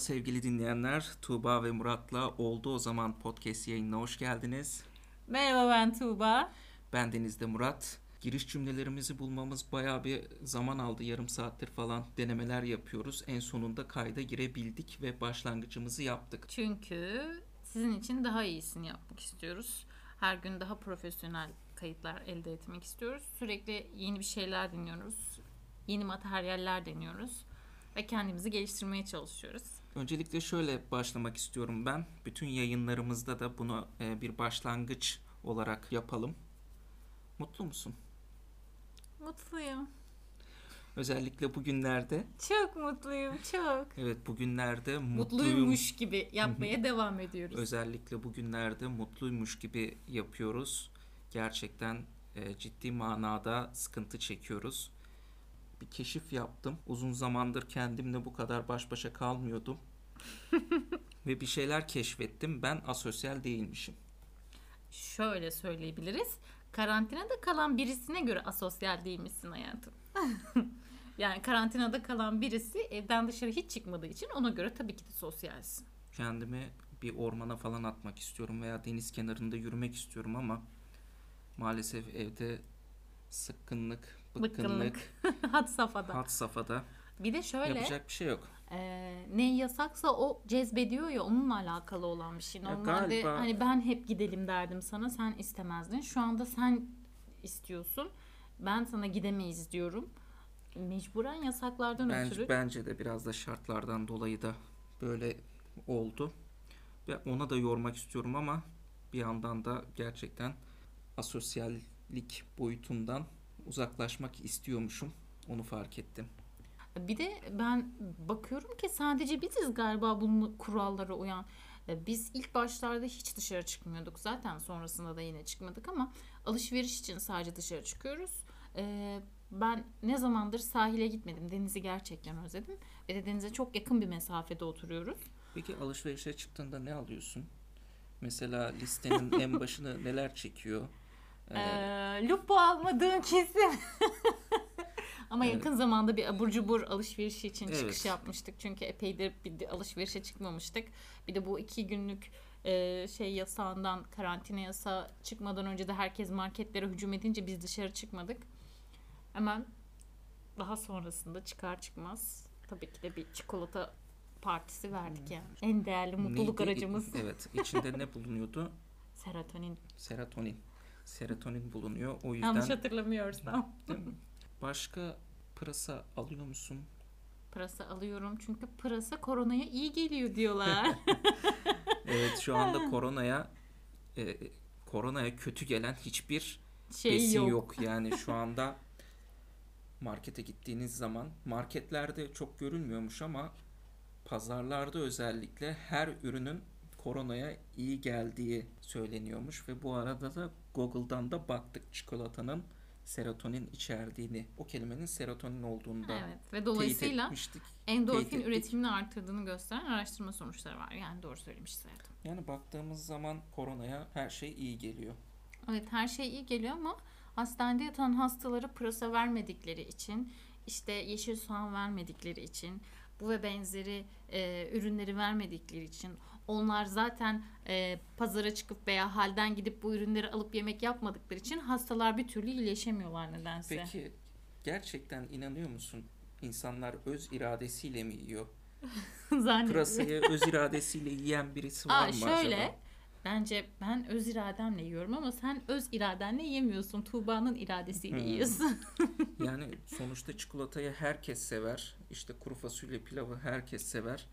Sevgili dinleyenler. Tuğba ve Murat'la Oldu O Zaman podcast yayınına hoş geldiniz. Merhaba ben Tuğba. Ben Deniz'de Murat. Giriş cümlelerimizi bulmamız bayağı bir zaman aldı. Yarım saattir falan denemeler yapıyoruz. En sonunda kayda girebildik ve başlangıcımızı yaptık. Çünkü sizin için daha iyisini yapmak istiyoruz. Her gün daha profesyonel kayıtlar elde etmek istiyoruz. Sürekli yeni bir şeyler deniyoruz. Yeni materyaller deniyoruz. Ve kendimizi geliştirmeye çalışıyoruz. Öncelikle şöyle başlamak istiyorum ben. Bütün yayınlarımızda da bunu e, bir başlangıç olarak yapalım. Mutlu musun? Mutluyum. Özellikle bugünlerde. Çok mutluyum, çok. Evet bugünlerde mutluyum. Mutluymuş gibi yapmaya devam ediyoruz. Özellikle bugünlerde mutluymuş gibi yapıyoruz. Gerçekten e, ciddi manada sıkıntı çekiyoruz. Bir keşif yaptım. Uzun zamandır kendimle bu kadar baş başa kalmıyordum. Ve bir şeyler keşfettim. Ben asosyal değilmişim. Şöyle söyleyebiliriz. Karantinada kalan birisine göre asosyal değilmişsin hayatım. yani karantinada kalan birisi evden dışarı hiç çıkmadığı için ona göre tabii ki de sosyalsin. Kendimi bir ormana falan atmak istiyorum veya deniz kenarında yürümek istiyorum ama maalesef evde sıkkınlık, bıkkınlık, Bıkkınlık. Had safhada. hat safhada Bir de şöyle yapacak bir şey yok. e, ne yasaksa o cezbediyor ya onunla alakalı olan bir şey. Ya Normalde galiba- hani ben hep gidelim derdim sana sen istemezdin. Şu anda sen istiyorsun. Ben sana gidemeyiz diyorum. Mecburen yasaklardan Bence, ötürü. bence de biraz da şartlardan dolayı da böyle oldu. Ve ona da yormak istiyorum ama bir yandan da gerçekten asosyallik boyutundan uzaklaşmak istiyormuşum. Onu fark ettim. Bir de ben bakıyorum ki sadece biziz galiba bunun kurallara uyan. E, Biz ilk başlarda hiç dışarı çıkmıyorduk. Zaten sonrasında da yine çıkmadık ama alışveriş için sadece dışarı çıkıyoruz. E, Ben ne zamandır sahile gitmedim. Denizi gerçekten özledim. Ve de denize çok yakın bir mesafede oturuyoruz. Peki alışverişe çıktığında ne alıyorsun? Mesela listenin en başını neler çekiyor? Ee, lupo almadığım kesin. Ama Evet. yakın zamanda bir abur cubur alışverişi için Evet. çıkış yapmıştık. Çünkü epeydir bir alışverişe çıkmamıştık. Bir de bu iki günlük e, şey yasağından, karantina yasağı çıkmadan önce de herkes marketlere hücum edince biz dışarı çıkmadık. Hemen daha sonrasında çıkar çıkmaz tabii ki de bir çikolata partisi verdik yani. En değerli mutluluk neydi? aracımız Evet. içinde ne bulunuyordu? serotonin. Serotonin. Serotonin bulunuyor. O yüzden Yanlış hatırlamıyorsam. başka pırasa alıyor musun? Pırasa alıyorum çünkü pırasa koronaya iyi geliyor diyorlar. Evet şu anda koronaya e, koronaya kötü gelen hiçbir şey besin yok. yok. Yani şu anda markete gittiğiniz zaman marketlerde çok görülmüyormuş ama pazarlarda özellikle her ürünün koronaya iyi geldiği söyleniyormuş ve bu arada da Google'dan da baktık çikolatanın serotonin içerdiğini, o kelimenin serotonin olduğunu da Evet ve dolayısıyla etmiştik. endorfin üretimini arttırdığını gösteren araştırma sonuçları var. Yani doğru söylemiş zaten. Yani baktığımız zaman koronaya her şey iyi geliyor. Evet her şey iyi geliyor ama hastanede yatan hastalara pırasa vermedikleri için işte yeşil soğan vermedikleri için bu ve benzeri e, ürünleri vermedikleri için onlar zaten e, pazara çıkıp veya halden gidip bu ürünleri alıp yemek yapmadıkları için hastalar bir türlü iyileşemiyorlar nedense. Peki gerçekten inanıyor musun? İnsanlar öz iradesiyle mi yiyor? Pırasayı öz iradesiyle yiyen birisi var Aa, mı şöyle acaba? bence ben öz irademle yiyorum ama sen öz iradenle yemiyorsun. Tuğba'nın iradesiyle Hmm. yiyorsun. Yani sonuçta çikolatayı herkes sever. İşte kuru fasulye pilavı herkes sever.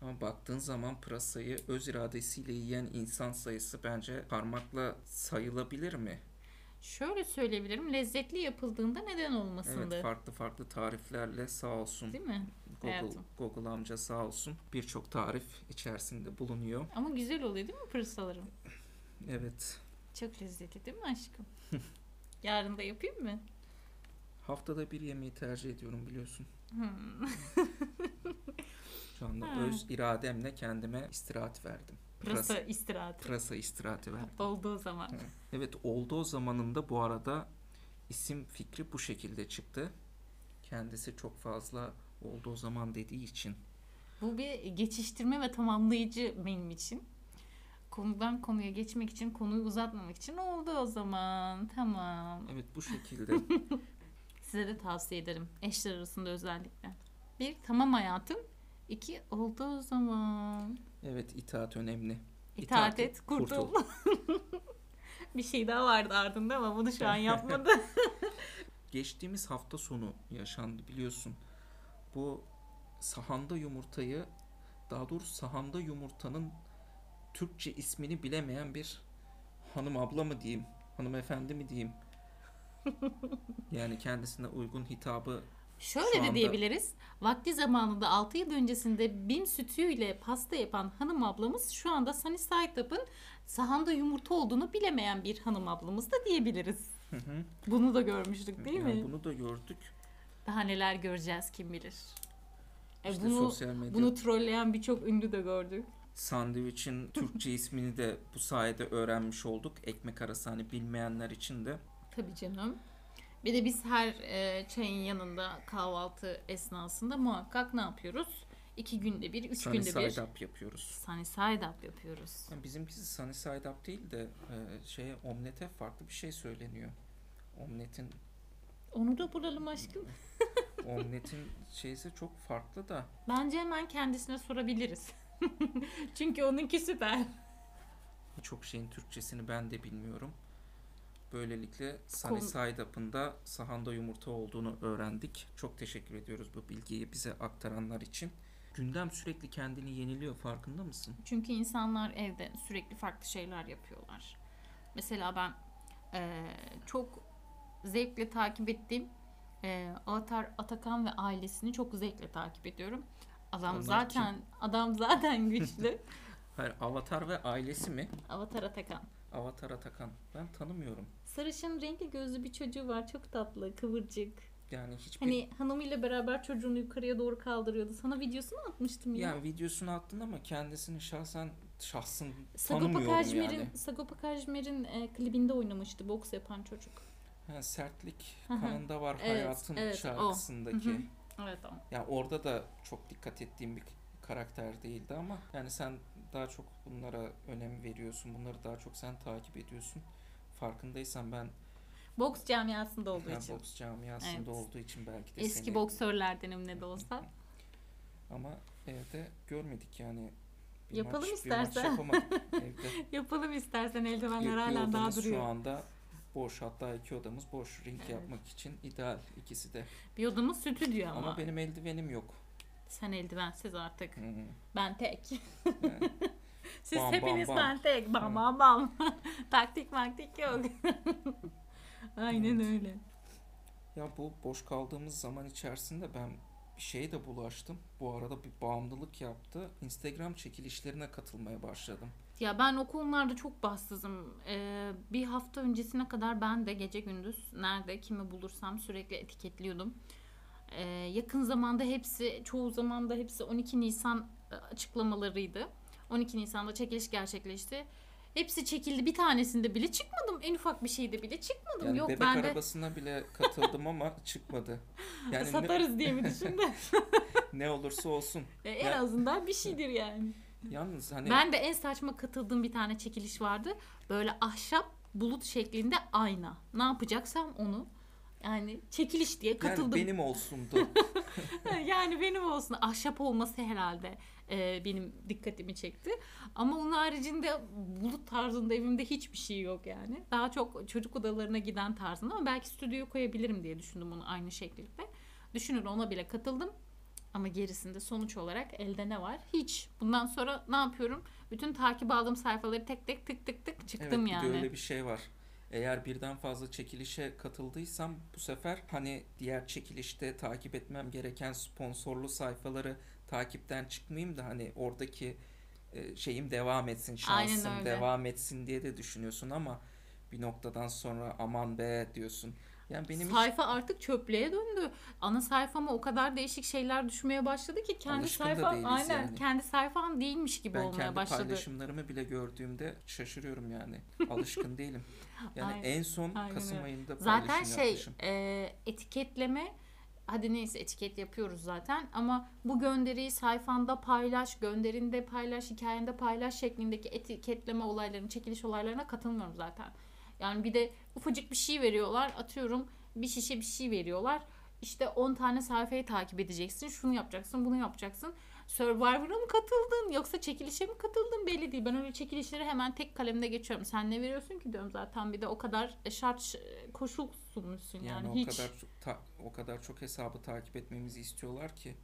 Ama baktığın zaman pırasayı öz iradesiyle yiyen insan sayısı bence parmakla sayılabilir mi? Şöyle söyleyebilirim. Lezzetli yapıldığında neden olmasındı? Evet farklı farklı tariflerle sağ olsun. Değil mi? Google, hayatım? Google amca sağ olsun birçok tarif içerisinde bulunuyor. Ama güzel oluyor değil mi pırasalarım? Evet Çok lezzetli değil mi aşkım? Yarın da yapayım mı? haftada bir yemeği tercih ediyorum biliyorsun. Hmm. Şu anda Ha. öz irademle kendime istirahat verdim. Pırasa Pırasa, istirahatı. pırasa istirahati verdim. Olduğu zaman. Evet olduğu zamanında bu arada isim fikri bu şekilde çıktı. Kendisi çok fazla olduğu zaman dediği için Bu bir geçiştirme ve tamamlayıcı benim için. Konudan konuya geçmek için, konuyu uzatmamak için oldu o zaman. Tamam. Evet bu şekilde. Size de tavsiye ederim. Eşler arasında özellikle. Bir, tamam hayatım. İki, oldu o zaman. Evet itaat önemli. İtaat et, kurtul. bir şey daha vardı ardında ama bunu şu an yapmadı. Geçtiğimiz hafta sonu yaşandı biliyorsun. Bu sahanda yumurtayı daha doğrusu sahanda yumurtanın Türkçe ismini bilemeyen bir hanım abla mı diyeyim, hanımefendi mi diyeyim. Yani kendisine uygun hitabı Şöyle Şu de anda- diyebiliriz. Vakti zamanında 6 yıl öncesinde bim sütüyle pasta yapan hanım ablamız şu anda Sunny Side Up'ın sahanda yumurta olduğunu bilemeyen bir hanım ablamız da diyebiliriz. Hı hı. Bunu da görmüştük değil Yani mi? bunu da gördük. Daha neler göreceğiz kim bilir. E İşte bunu sosyal medya bunu trolleyen birçok ünlü de gördük. sandviçin Türkçe ismini de bu sayede öğrenmiş olduk. Ekmek arası hani bilmeyenler için de. Tabii canım. Bir de biz her e, çayın yanında kahvaltı esnasında muhakkak ne yapıyoruz? İki günde bir, üç Sunny günde bir side up yapıyoruz. sunny side up yapıyoruz. Yani bizimkisi sunny side up değil de e, şeye omlete farklı bir şey söyleniyor. Omletin Onu da bulalım aşkım. omletin şeysi çok farklı da Bence hemen kendisine sorabiliriz. Çünkü onunki süper. çok şeyin Türkçesini ben de bilmiyorum. Böylelikle Sunny Side Up'ın da sahanda yumurta olduğunu öğrendik. Çok teşekkür ediyoruz bu bilgiyi bize aktaranlar için. Gündem sürekli kendini yeniliyor farkında mısın? Çünkü insanlar evde sürekli farklı şeyler yapıyorlar. Mesela ben eee, çok zevkle takip ettiğim eee Avatar Atakan ve ailesini çok zevkle takip ediyorum. Adam Onlar zaten adam zaten güçlü. Hayır Avatar ve ailesi mi? Avatar Atakan. Avatar Atakan. Ben tanımıyorum. Sarışın renkli gözlü bir çocuğu var. Çok tatlı, kıvırcık. Yani hiçbir Hani hanımıyla beraber çocuğunu yukarıya doğru kaldırıyordu. Sana videosunu atmıştım ya. yani videosunu attın ama kendisini şahsen şahsın Sagopa tanımıyorum Kajmer'in yani. Sagopa Kajmer'in e, klibinde oynamıştı boks yapan çocuk. Ha, sertlik kanında var Evet, hayatın evet, o. şarkısındaki. Hı hı. Evet o. Yani orada da çok dikkat ettiğim bir karakter değildi ama yani sen daha çok bunlara önem veriyorsun. Bunları daha çok sen takip ediyorsun. Farkındaysan ben Boks camiasında olduğu ha, için. boks camiasında Evet. olduğu için belki de Eski seni boksörlerdenim ne de olsa. ama evde görmedik yani. Bir Yapalım maç, Bir istersen. maç yapamadık evde. Yapalım istersen Bir, eldivenler bir hala daha odamız şu duruyor. anda boş hatta iki odamız boş ring Evet. yapmak için ideal ikisi de. Bir odamız stüdyo ama. Ama, benim eldivenim yok. Sen eldivensiz artık. Hı. Ben tek. Yani Siz Bam, hepiniz bam, bam. ben tek. Bam Hı. bam bam. Taktik maktik yok. Aynen Evet. öyle. Ya bu boş kaldığımız zaman içerisinde ben bir şeye de bulaştım. Bu arada bir bağımlılık yaptı. Instagram çekilişlerine katılmaya başladım. Ya ben o konularda çok bahtsızım. Ee, bir hafta öncesine kadar ben de gece gündüz nerede kimi bulursam sürekli etiketliyordum. Ee, yakın zamanda hepsi, çoğu zamanda hepsi 12 Nisan e, açıklamalarıydı. 12 Nisan'da çekiliş gerçekleşti. Hepsi çekildi. Bir tanesinde bile çıkmadım. En ufak bir şeyde bile çıkmadım. Yani Yok bebek ben de arabasına bile katıldım ama çıkmadı. Yani ne, satarız diye mi düşündün? ne olursa olsun. E, en Ya- azından bir şeydir yani. Yalnız hani Ben de en saçma katıldığım bir tane çekiliş vardı. Böyle ahşap bulut şeklinde ayna. Ne yapacaksam onu yani çekiliş diye yani katıldım. benim olsundu. yani benim olsun. Ahşap olması herhalde e, benim dikkatimi çekti. Ama onun haricinde bulut tarzında evimde hiçbir şey yok yani. Daha çok çocuk odalarına giden tarzında ama belki stüdyoya koyabilirim diye düşündüm onu aynı şekilde. Düşünür ona bile katıldım. Ama gerisinde sonuç olarak elde ne var? Hiç. Bundan sonra ne yapıyorum? Bütün takip aldığım sayfaları tek tek tık tık tık evet çıktım bir yani. de öyle bir şey var. Eğer birden fazla çekilişe katıldıysam bu sefer hani diğer çekilişte takip etmem gereken sponsorlu sayfaları takipten çıkmayayım da hani oradaki e, şeyim devam etsin, şansım devam etsin diye de düşünüyorsun ama bir noktadan sonra aman be diyorsun. Yani benim hiç Sayfa artık çöplüğe döndü. Ana sayfama o kadar değişik şeyler düşmeye başladı ki kendi Alışkın değiliz aynen yani. kendi sayfam değilmiş gibi ben olmaya kendi başladı. paylaşımlarımı bile gördüğümde şaşırıyorum yani. Alışkın değilim. Yani Aynen, en son aynen Kasım ayında Zaten paylaşım şey yapmışım. e, etiketleme hadi neyse etiket yapıyoruz zaten ama bu gönderiyi sayfanda paylaş, gönderinde paylaş, hikayende paylaş şeklindeki etiketleme olaylarının, çekiliş olaylarına katılmıyorum zaten. Yani bir de ufacık bir şey veriyorlar. Atıyorum bir şişe bir şey veriyorlar. İşte 10 tane sayfayı takip edeceksin. Şunu yapacaksın, bunu yapacaksın. Survivor'a mı katıldın yoksa çekilişe mi katıldın belli değil. Ben öyle çekilişleri hemen tek kalemde geçiyorum. Sen ne veriyorsun ki diyorum zaten bir de o kadar şart koşul sunmuşsun yani, Yani, o hiç. kadar çok ta- o kadar çok hesabı takip etmemizi istiyorlar ki.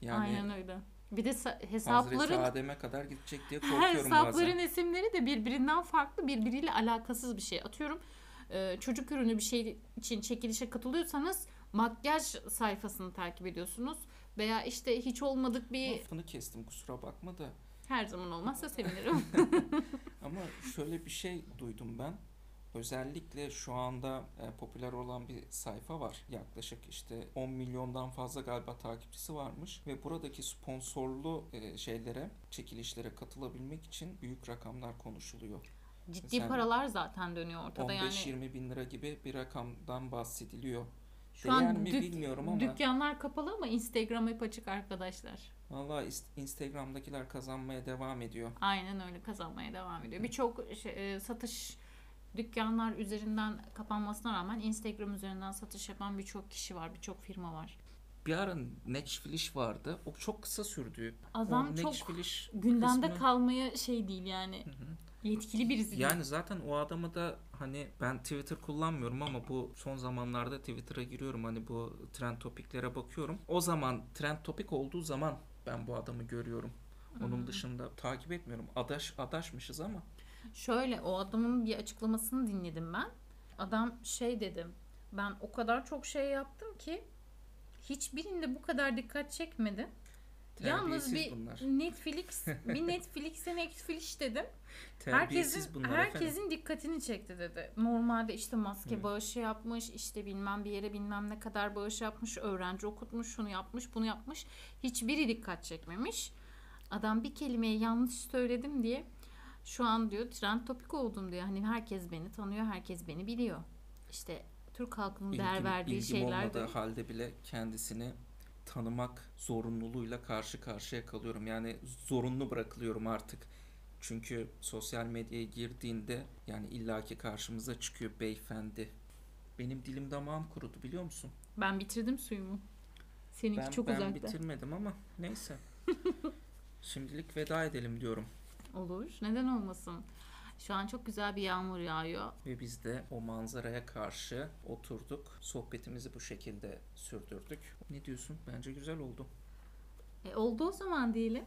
Yani Aynen öyle. Bir de sa- Hazreti hesapların Adem'e kadar gidecek diye korkuyorum hesapların bazen. isimleri de birbirinden farklı, birbiriyle alakasız bir şey. Atıyorum e, çocuk ürünü bir şey için çekilişe katılıyorsanız makyaj sayfasını takip ediyorsunuz veya işte hiç olmadık bir Lafını kestim kusura bakma da. her zaman olmazsa sevinirim. Ama şöyle bir şey duydum ben. Özellikle şu anda e, popüler olan bir sayfa var. Yaklaşık işte 10 milyondan fazla galiba takipçisi varmış ve buradaki sponsorlu e, şeylere, çekilişlere katılabilmek için büyük rakamlar konuşuluyor. Ciddi Sen- paralar zaten dönüyor ortada yani. 15-20 bin lira gibi bir rakamdan bahsediliyor. Şu Değer an mi dük- bilmiyorum ama dükkanlar kapalı ama Instagram hep açık arkadaşlar. valla Instagram'dakiler kazanmaya devam ediyor. Aynen öyle kazanmaya devam ediyor. Birçok şey, e, satış dükkanlar üzerinden kapanmasına rağmen Instagram üzerinden satış yapan birçok kişi var, birçok firma var. Bir ara Netflix vardı. O çok kısa sürdü. Adam o çok Netflix gündemde kısmı- kalmaya şey değil yani. Hı hı. Yetkili birisi değil. Yani zaten o adamı da hani ben Twitter kullanmıyorum ama bu son zamanlarda Twitter'a giriyorum hani bu trend topiklere bakıyorum. O zaman trend topik olduğu zaman ben bu adamı görüyorum. Onun dışında takip etmiyorum. Adaş adaşmışız ama Şöyle o adamın bir açıklamasını dinledim ben. Adam şey dedi. Ben o kadar çok şey yaptım ki hiçbirinde bu kadar dikkat çekmedi. Yalnız bir bunlar. Netflix, bir Netflix'e Netflix dedim. Herkesin herkesin efendim. dikkatini çekti dedi. Normalde işte maske Hı. bağışı yapmış, işte bilmem bir yere bilmem ne kadar bağış yapmış, öğrenci okutmuş, şunu yapmış, bunu yapmış. Hiçbiri dikkat çekmemiş. Adam bir kelimeyi yanlış söyledim diye şu an diyor trend topik oldum diyor. Hani herkes beni tanıyor, herkes beni biliyor. İşte Türk halkının değer İlgim- verdiği ilgim şeyler olmadığı de halde bile kendisini tanımak zorunluluğuyla karşı karşıya kalıyorum. Yani zorunlu bırakılıyorum artık. Çünkü sosyal medyaya girdiğinde yani illaki karşımıza çıkıyor beyefendi. Benim dilim damağım kurudu biliyor musun? ben bitirdim suyumu. Seninki Ben, çok ben uzakta. bitirmedim ama neyse. Şimdilik veda edelim diyorum. Olur. Neden olmasın? Şu an çok güzel bir yağmur yağıyor. Ve biz de o manzaraya karşı oturduk. Sohbetimizi bu şekilde sürdürdük. Ne diyorsun? Bence güzel oldu. E, oldu o zaman diyelim.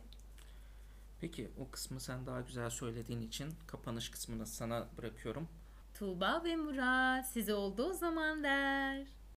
Peki o kısmı sen daha güzel söylediğin için kapanış kısmını sana bırakıyorum. Tuğba ve Murat size oldu o zaman der.